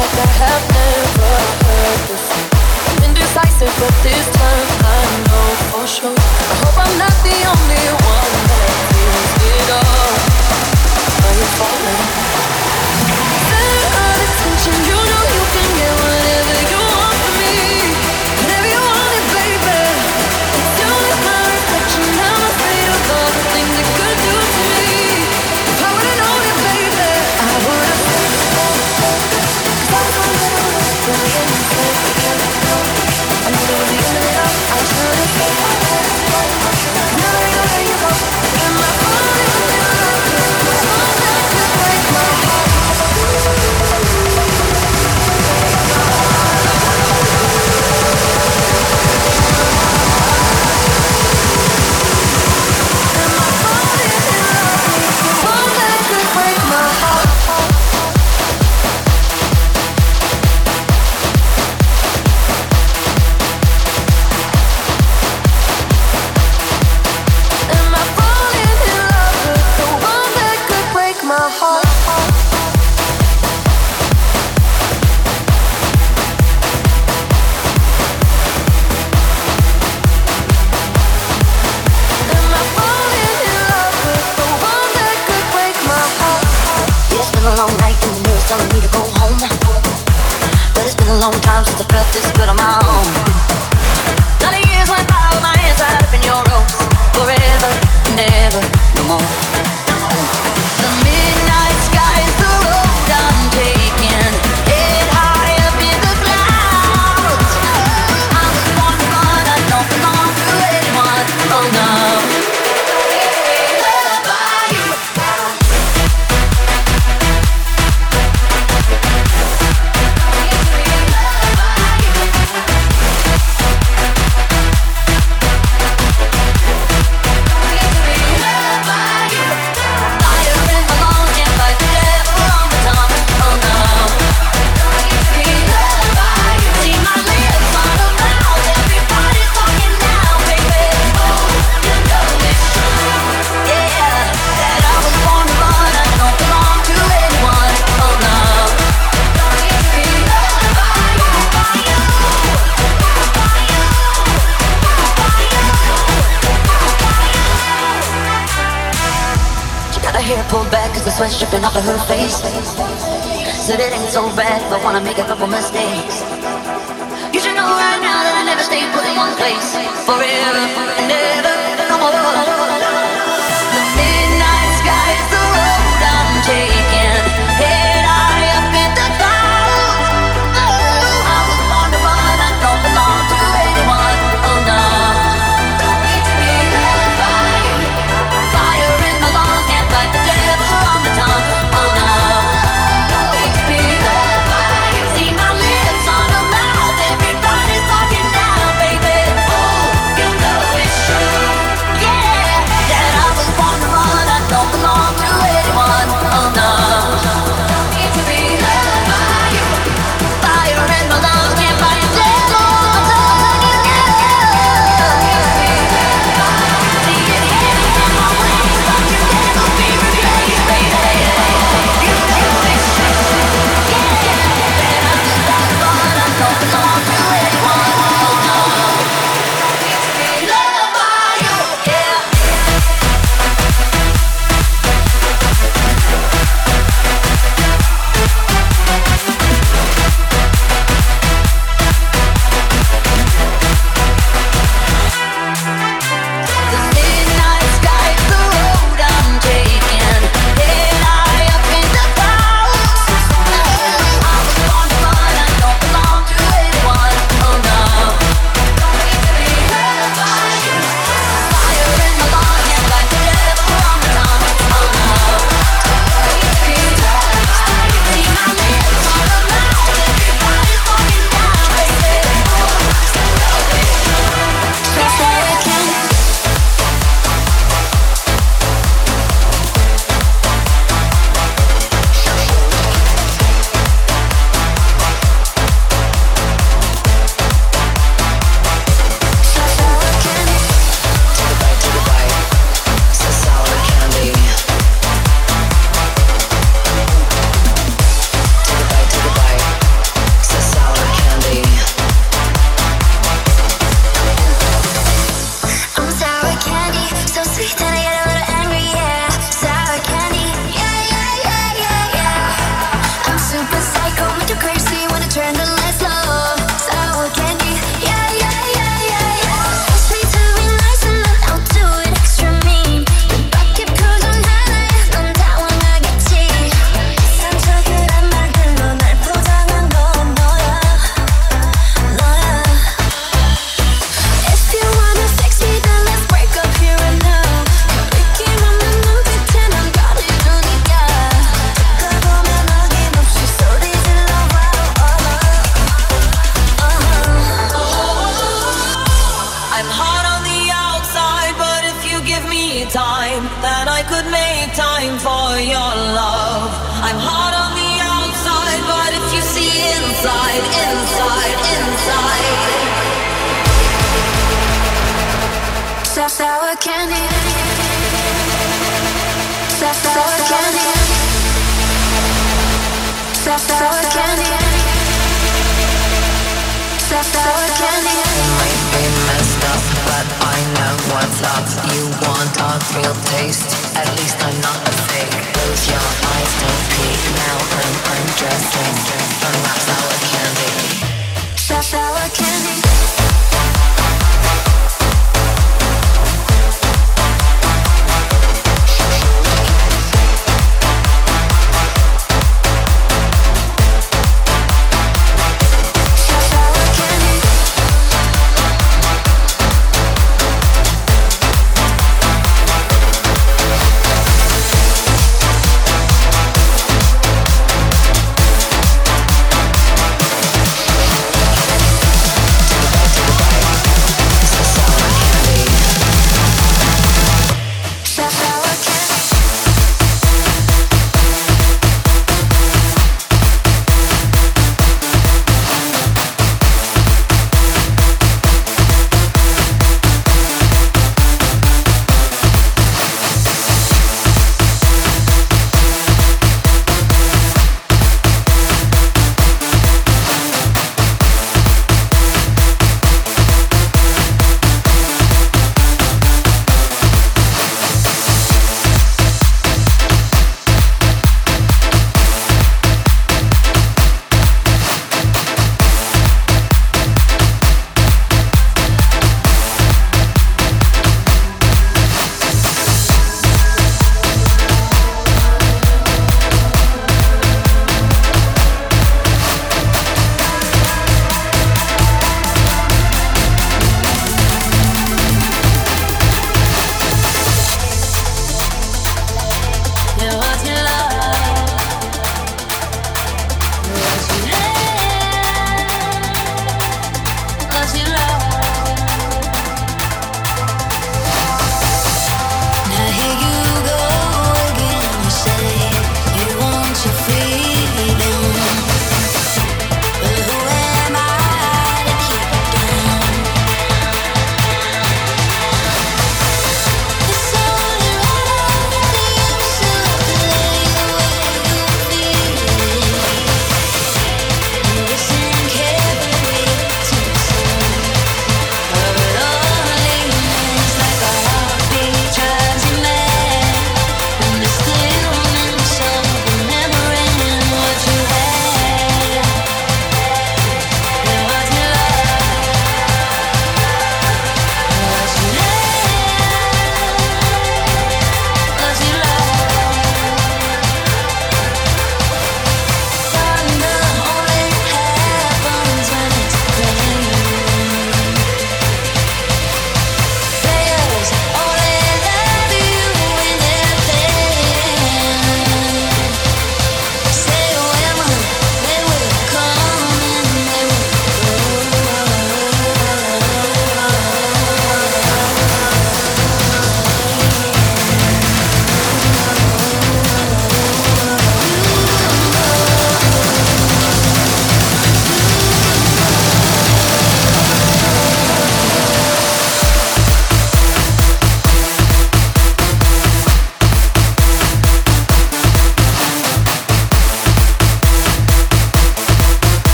like I have never heard before. I'm indecisive, but this time I know for sure. I hope I'm not the only one that feels it all. Are you falling? Set attention, you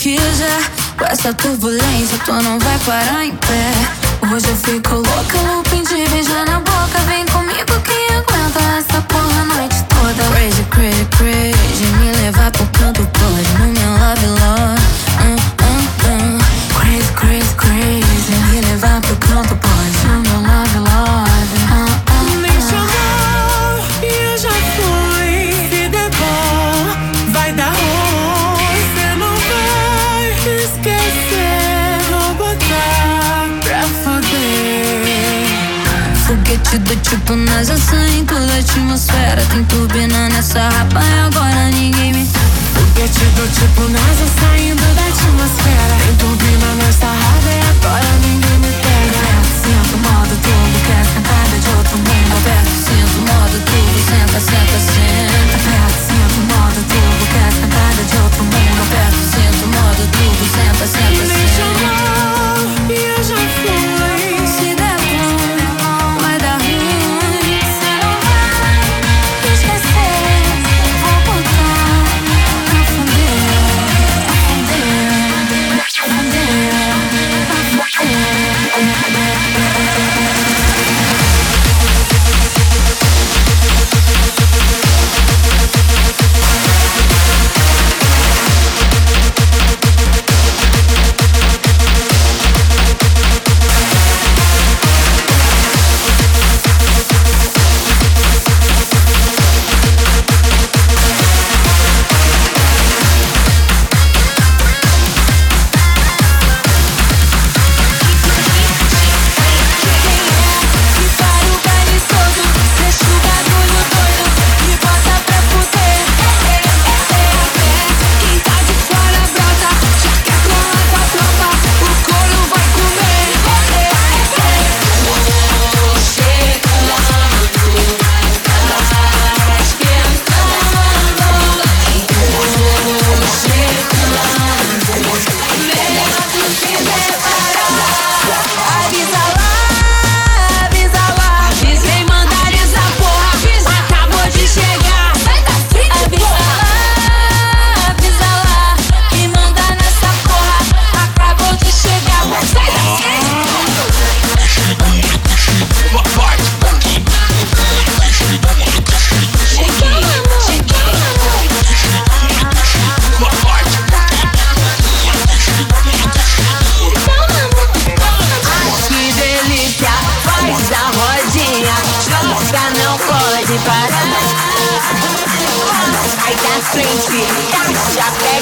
quiser. Com essa turbulência, tu não vai parar em pé. Hoje eu fico louco.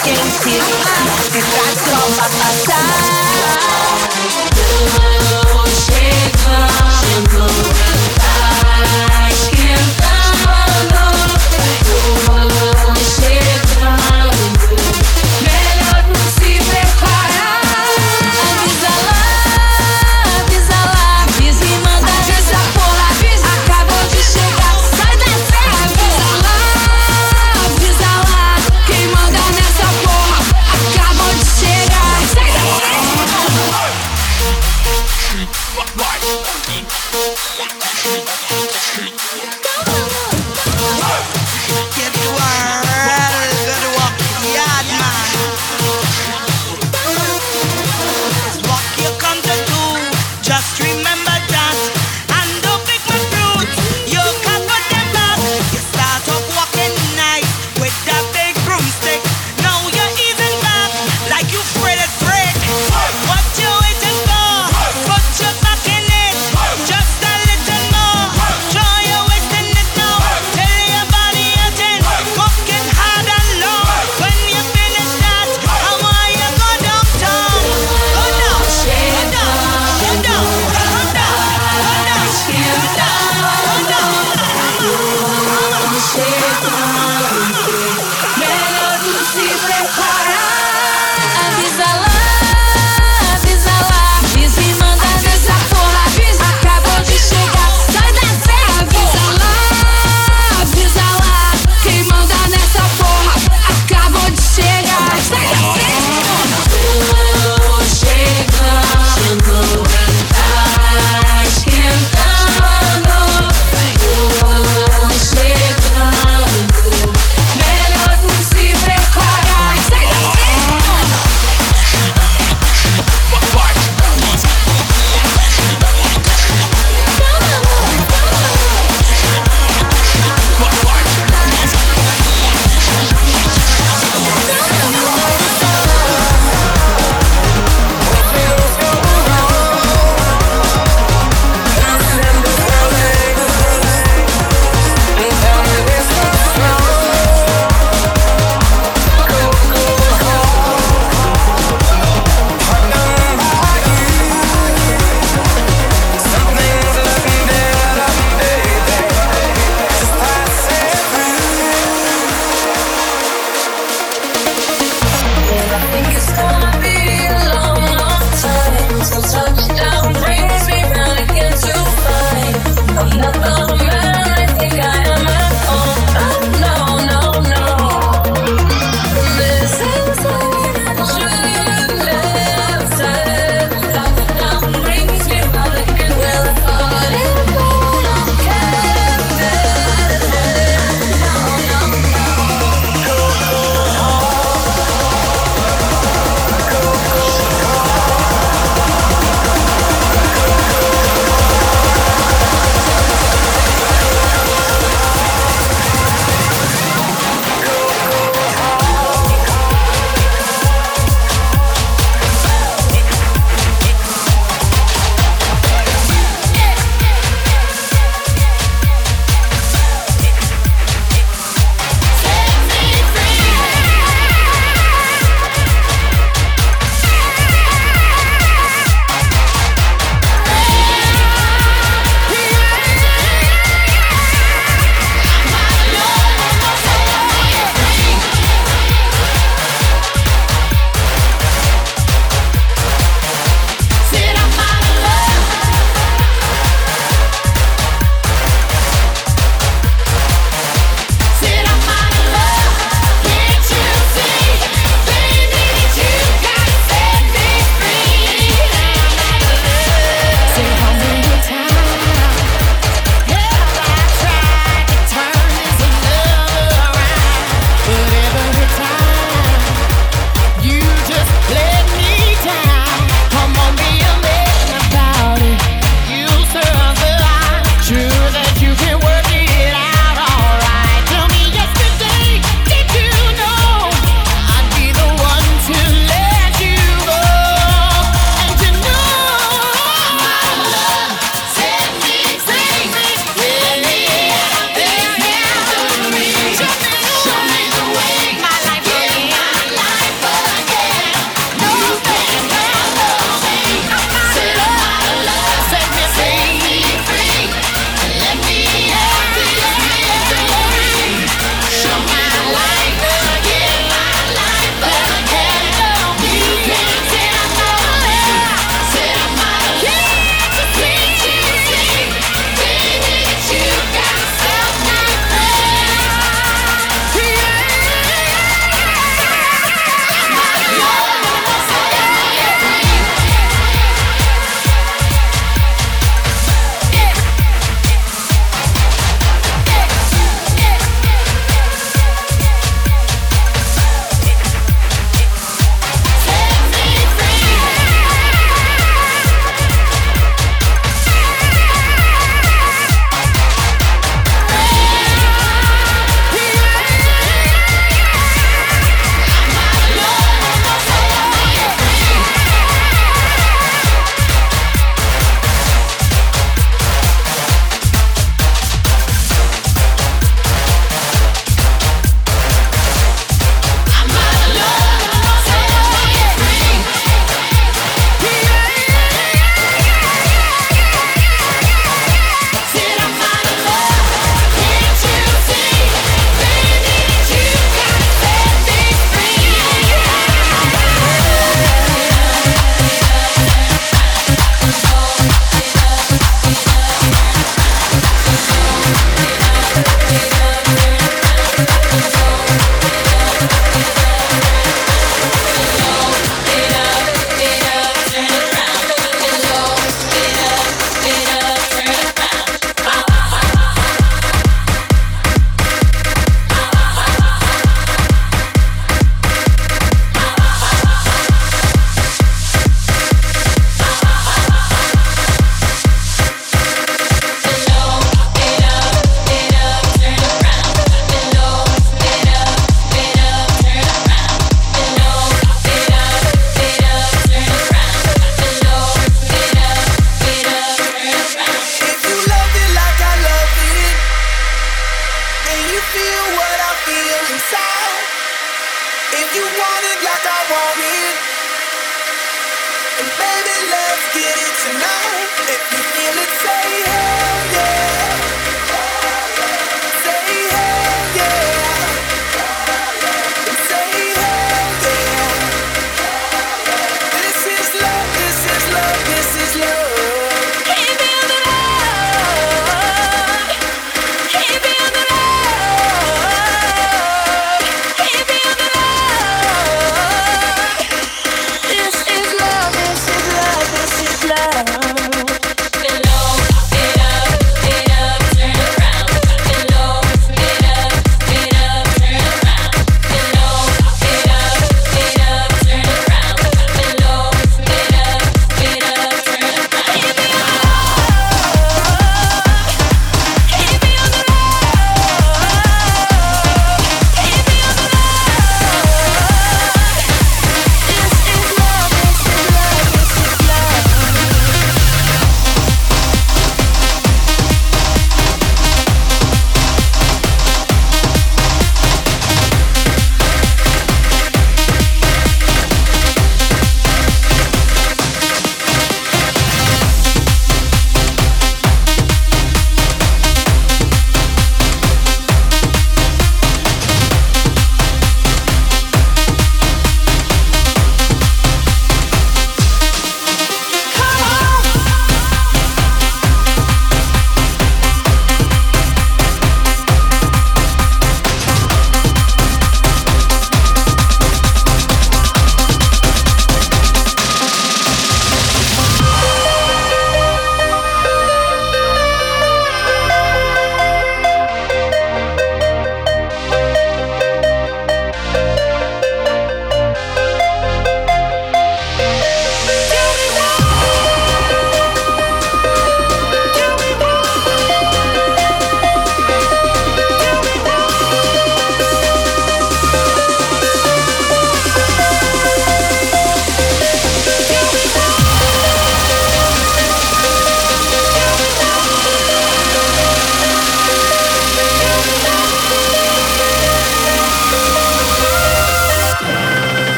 skin deep. You got to my side.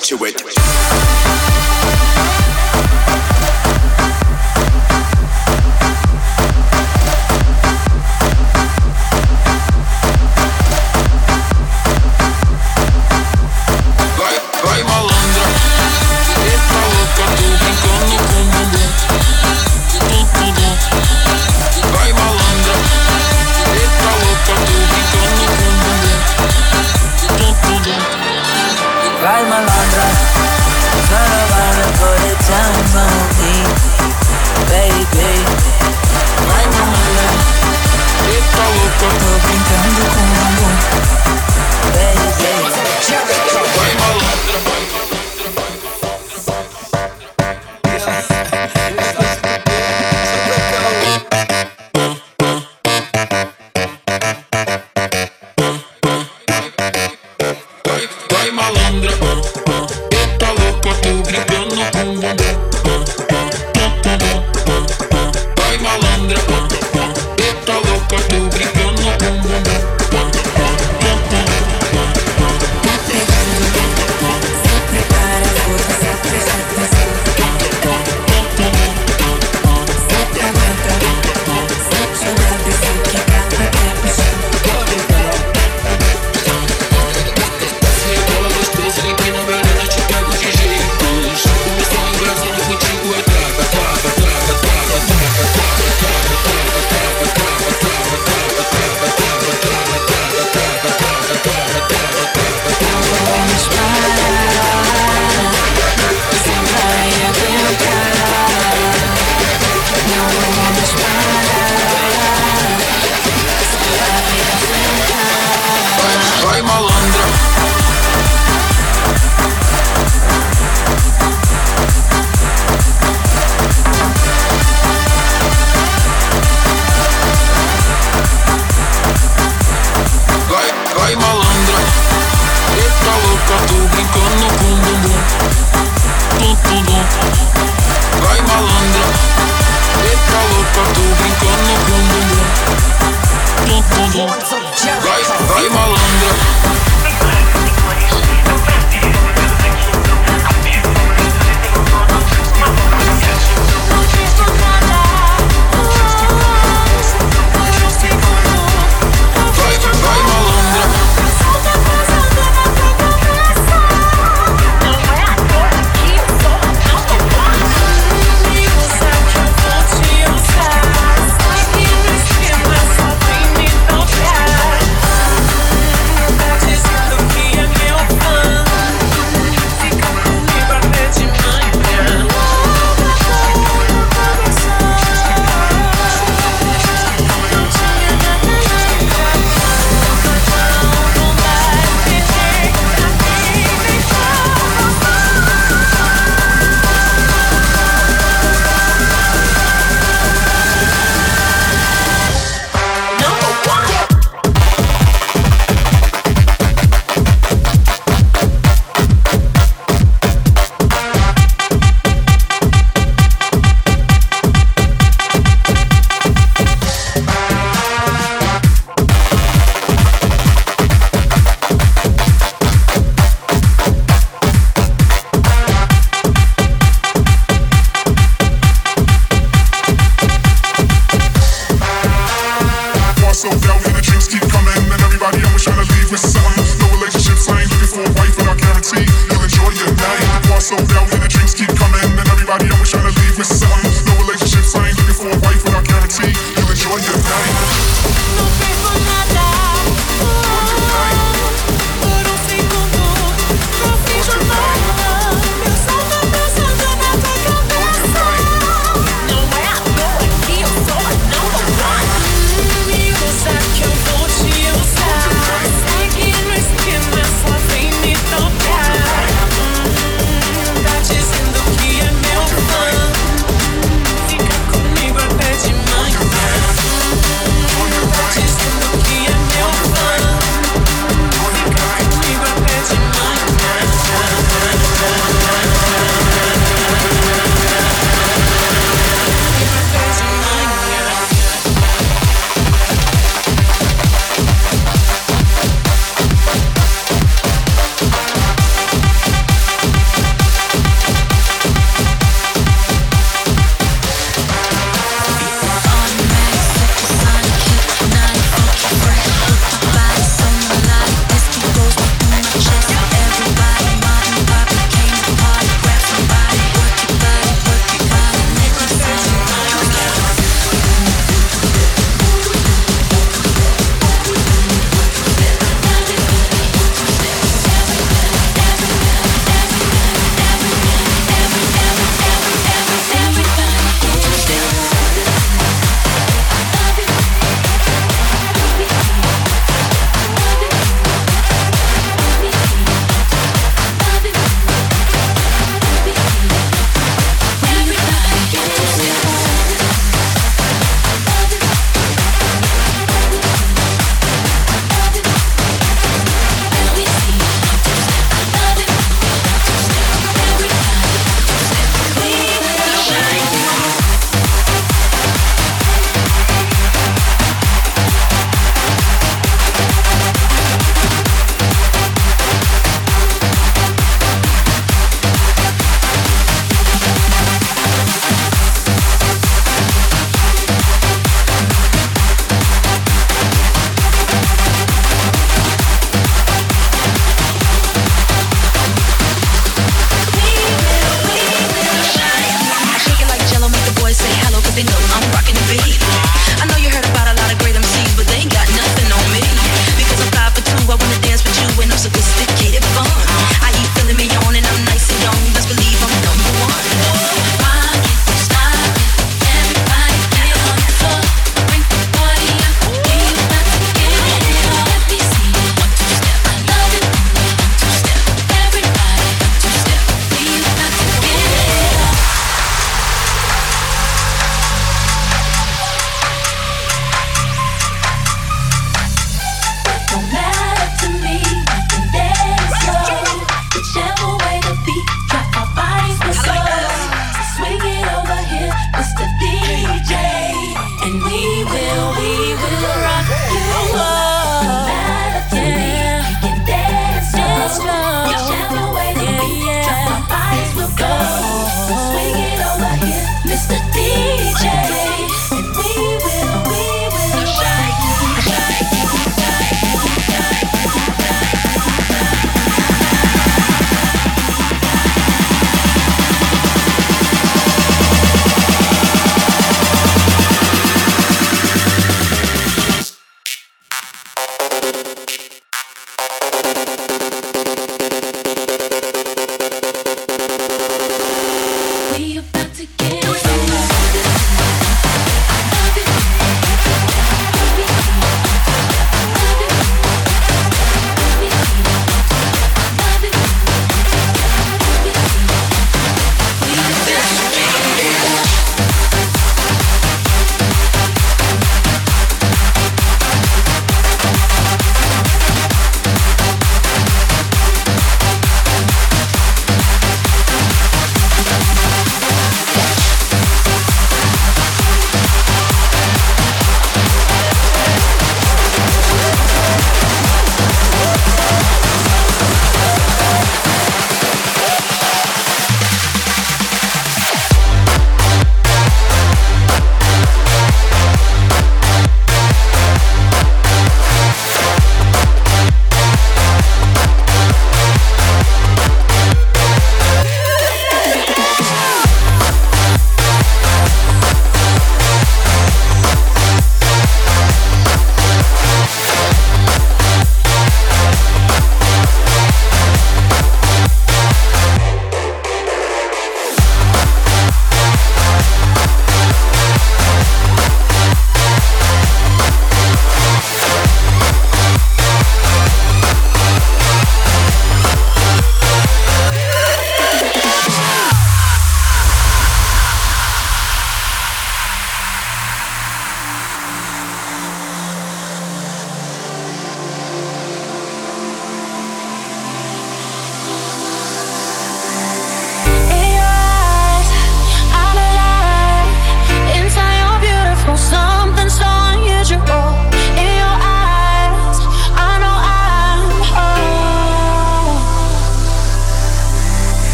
There's nothing to it.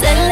Ten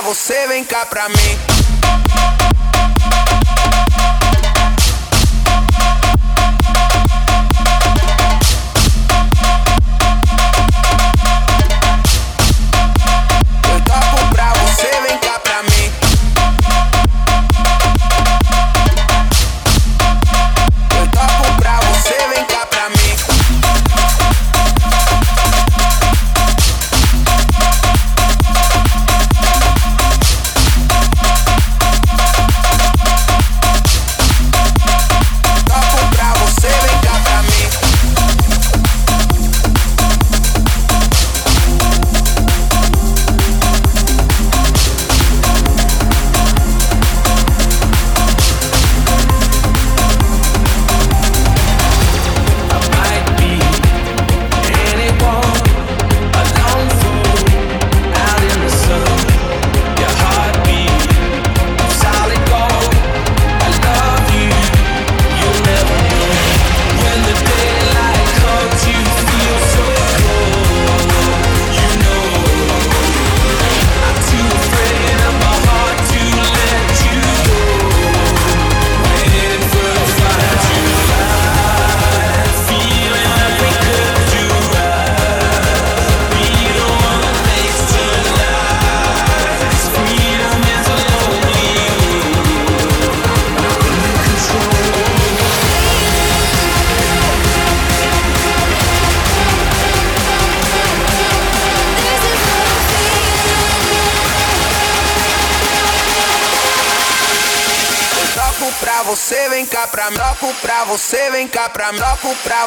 você, vem cá pra mim.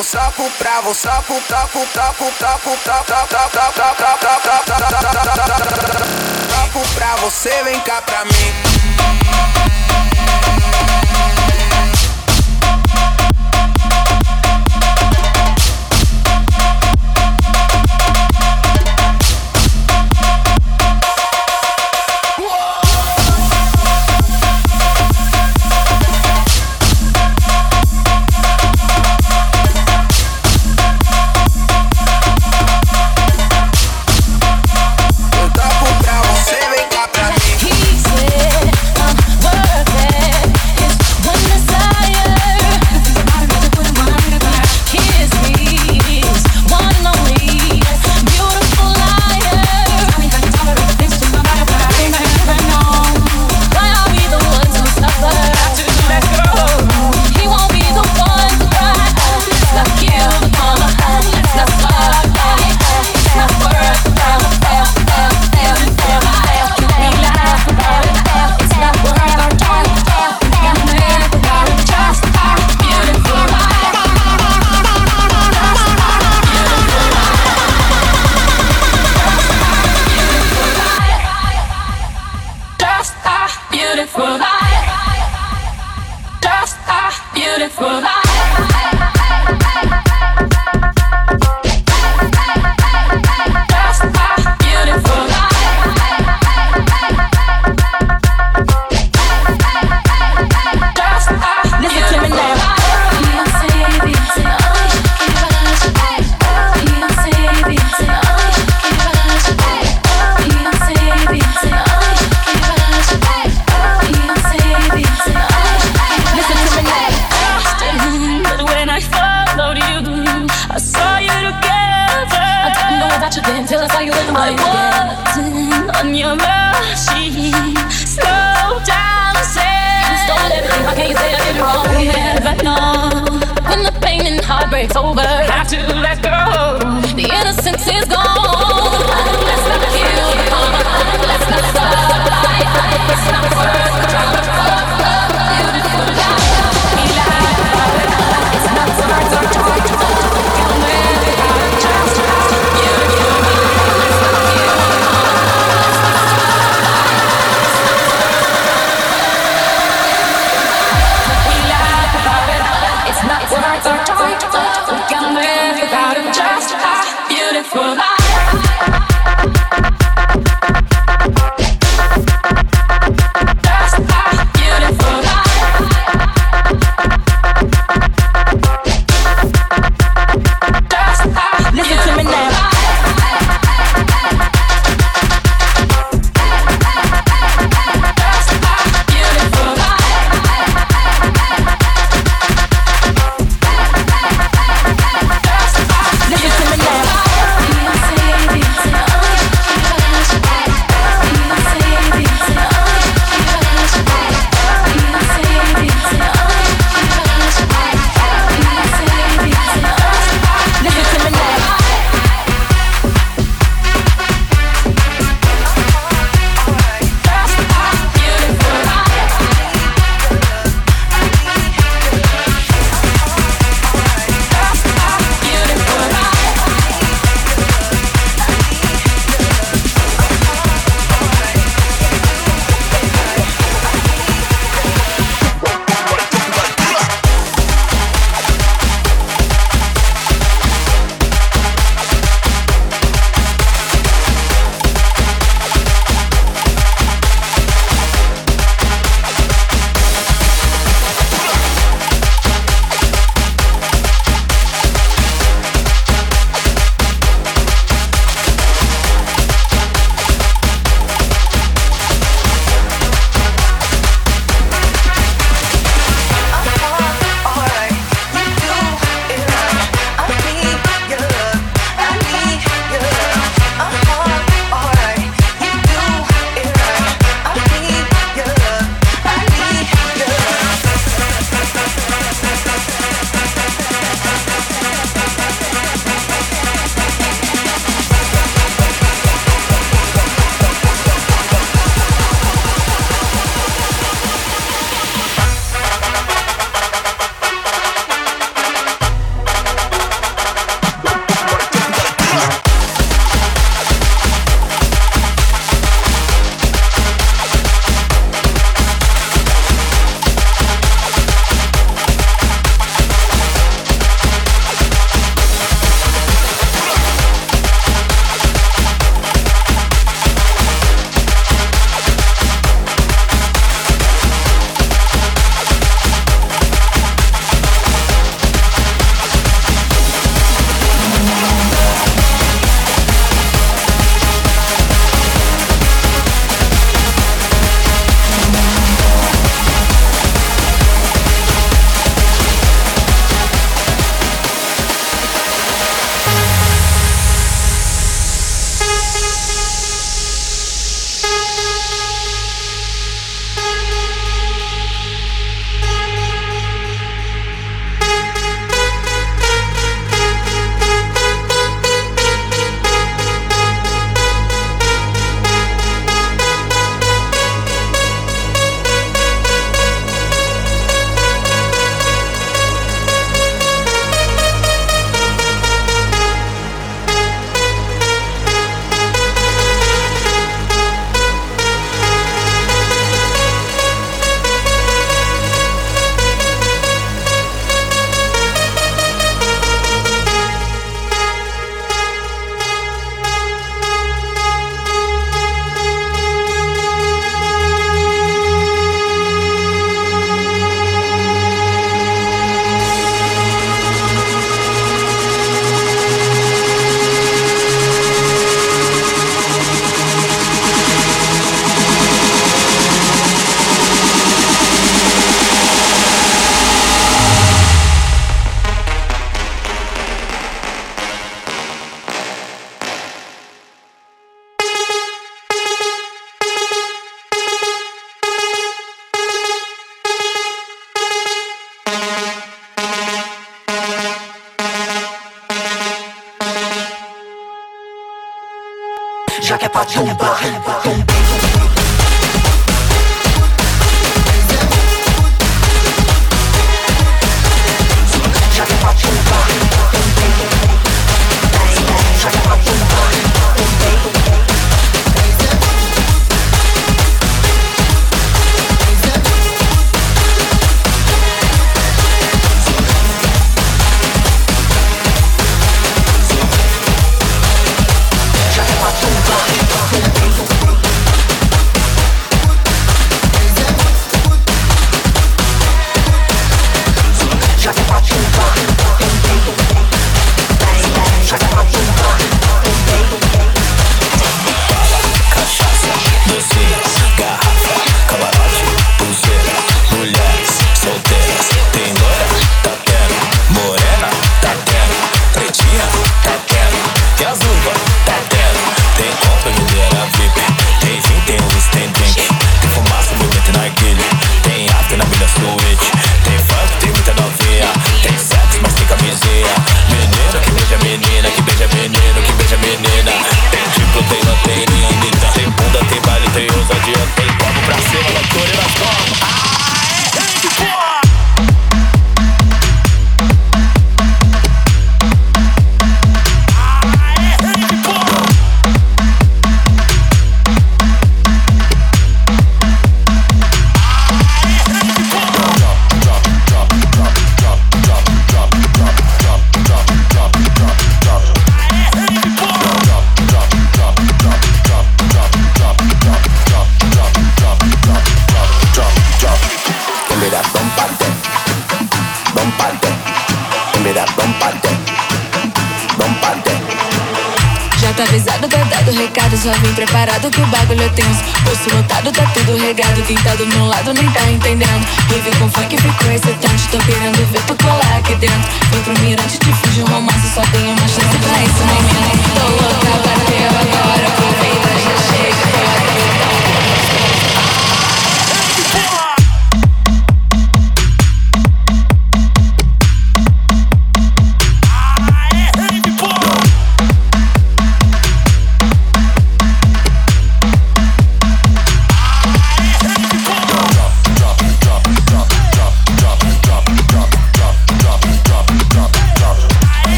vou só pro pra, só pro topo, topo, topo.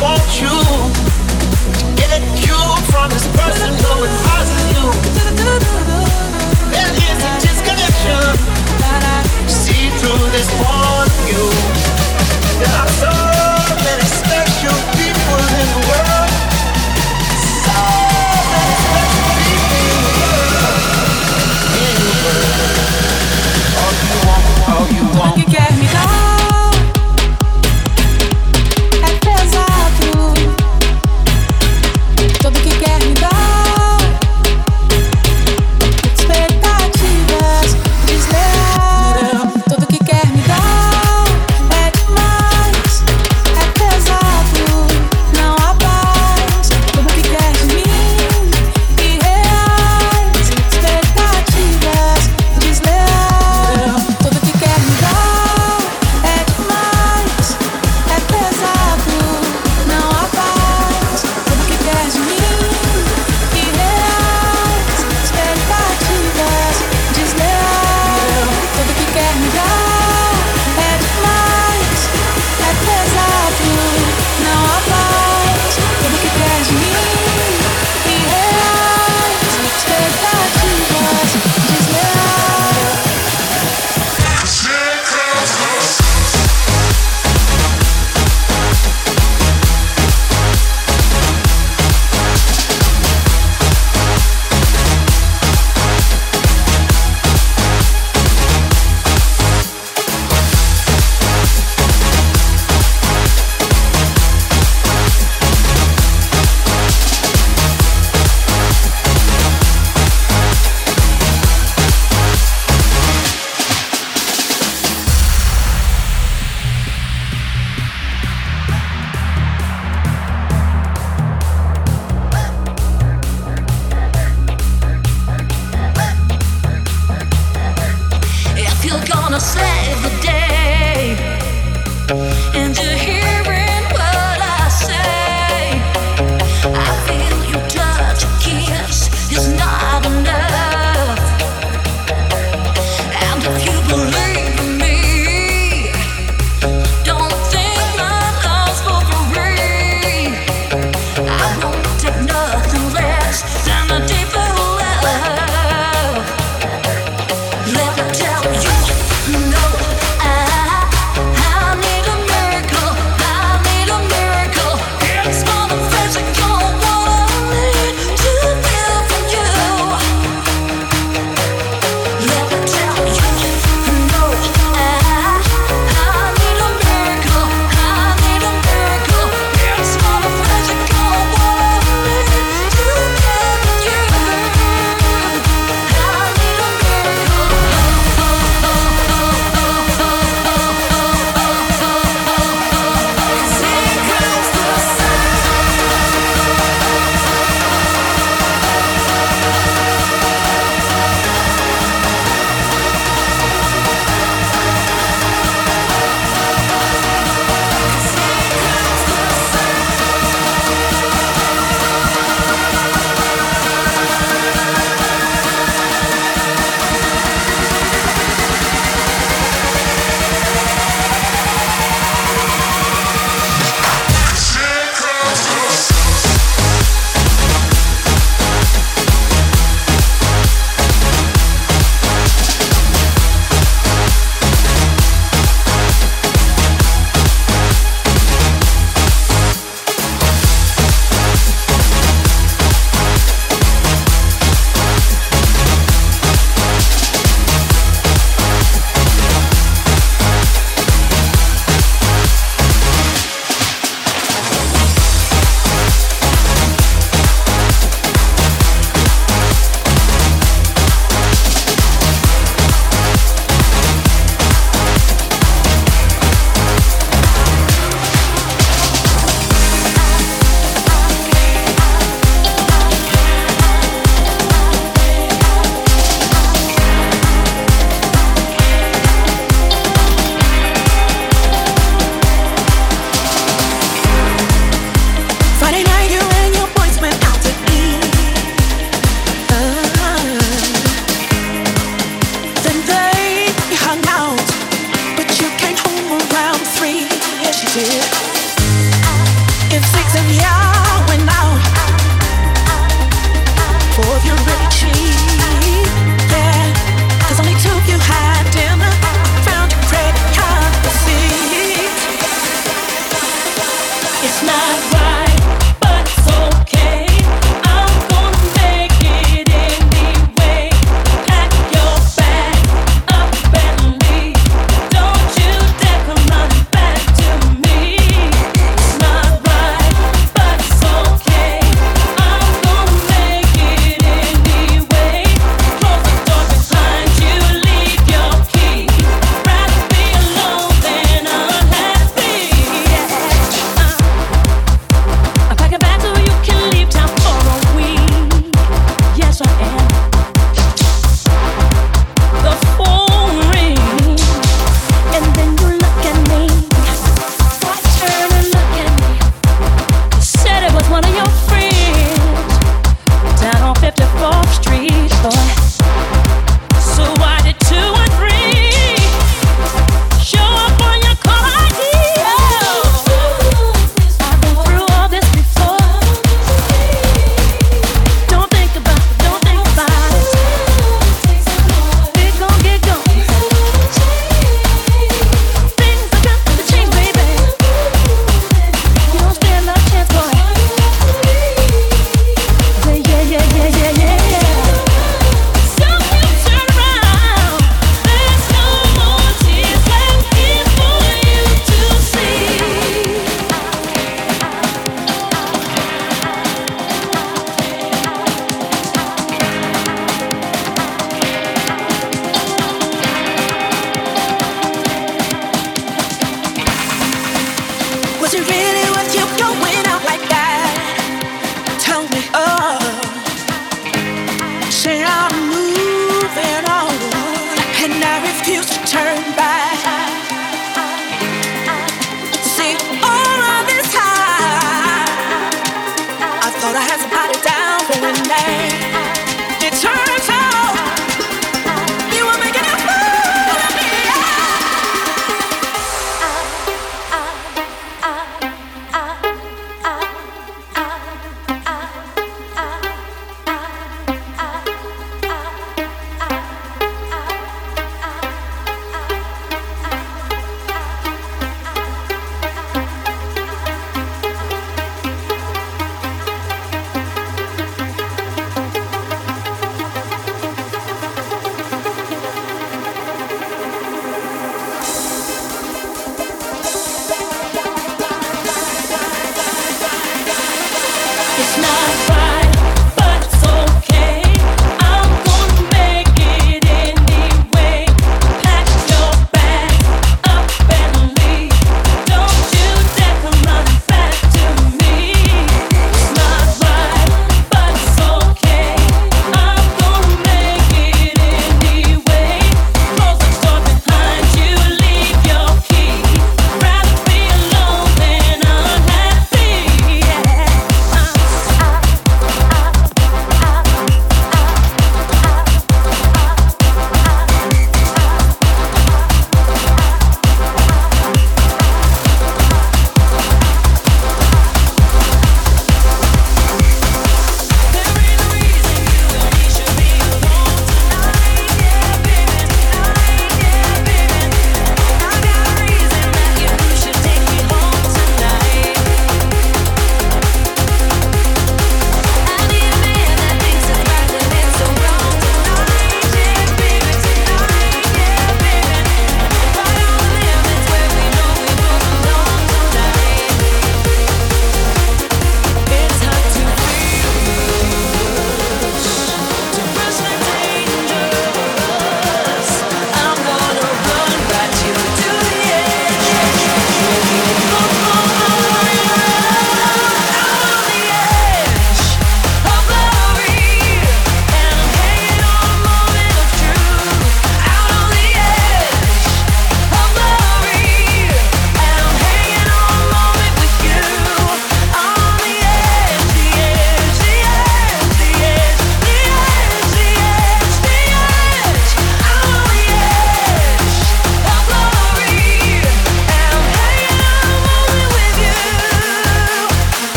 want you to get you from this person who advises you. There is a disconnection. See through this one of you.